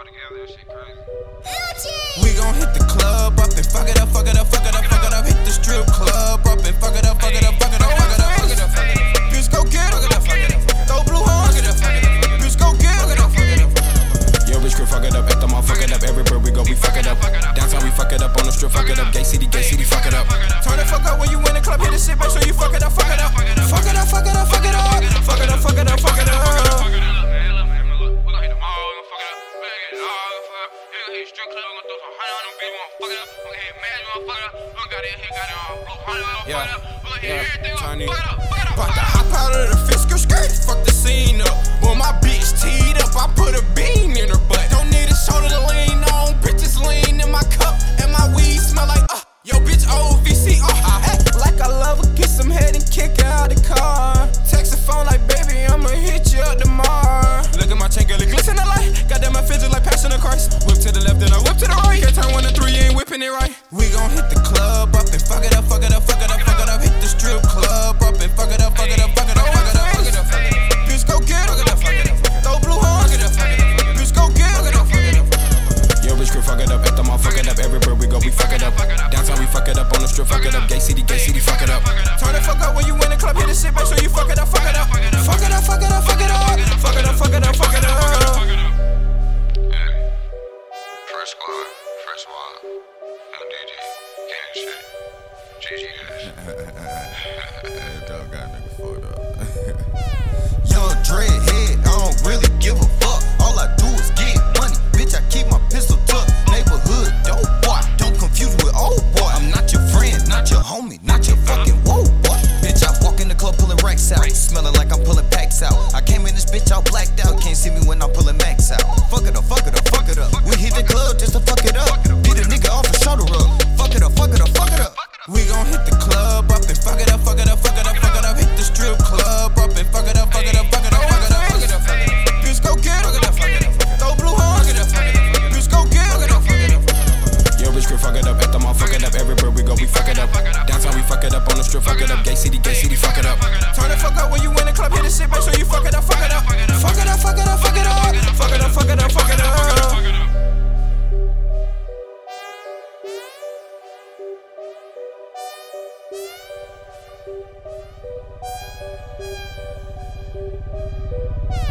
all together. That shit crazy. We gon' hit the club up and fuck it up, fuck it up, fuck it up, fuck it up. Hit the strip club up and fuck it up, fuck it up, fuck it up, fuck it up, fuck it up, fuck it up. Bitch, go get it. Throw blue horns. Bitch, go get it. Yo, bitch, crew, fuck it up. At the mall, fuck it up. Everywhere we go, we fuck it up. Downtown, we fuck it up. On the strip, fuck it up. Gate City, Gate City, fuck it up. Turn the fuck up when you in the club. Hit the shit, make sure you fuck it up, fuck it up. Fuck it up, fuck it up, fuck it up. Hit strip club. We gon' throw some honey on them bitches. We gon' fuck it up. Hit mad. We gon' fuck it up. We gon' got it here, got it all. Honey. We gon' fuck it up. Hit everything. We gon' Chinese. fuck it up. Fuck it up. About to hop out of the Fisker skirt, fuck the scene up. When my bitch teed up, I put a bean in her butt. Don't need a shoulder to lean on, bitches lean in my cup, and my weed smell like uh. Yo, bitch, OVC, uh, We gon' hit the club up and fuck it up, fuck it up, fuck it up, fuck it up. Hit the strip club up and fuck it up, fuck it up, fuck it up, fuck it up, fuck it up, fuck it up. Bitch, go get it. Throw blue horns. Bitch, go get it. Yo, bitch, crew, fuck it up. At the mall, fuck it up. Everywhere we go, we fuck it up. Downtown, we fuck it up. On the strip, fuck it up. Gate City, Gate City, fuck it up. Turn the fuck up when you in the club. Hit the shit, make sure you fuck it up, fuck it up. Fuck it up, fuck it up, fuck it up. Fuck it up, fuck it up, fuck it up. Hey. Fresh squad, fresh squad. MDD, gang shit. GG guys. Dog got nigga fucked up. Young dreadhead, I don't really give a fuck. All I do is get money, bitch. I keep my pistol tucked. Neighborhood dope boy, don't confuse with old boy. I'm not your friend, not your homie, not your fucking whoa boy. Bitch, I walk in the club pulling racks out, smelling like I'm pulling packs out. I came in this bitch all blacked out, can't see me when I'm strip, fuck it up. At the mall, fuck it up. Everywhere we go, we fuck it up. Downtown, we fuck it up. On the strip, fuck it up. Gate City, Gate City, fuck it up. Turn the fuck up when you in the club, hit the shit, make sure you fuck it up, fuck it up. Fuck it up, fuck it up, fuck it up. Fuck it up, fuck it up, fuck it up. Yeah.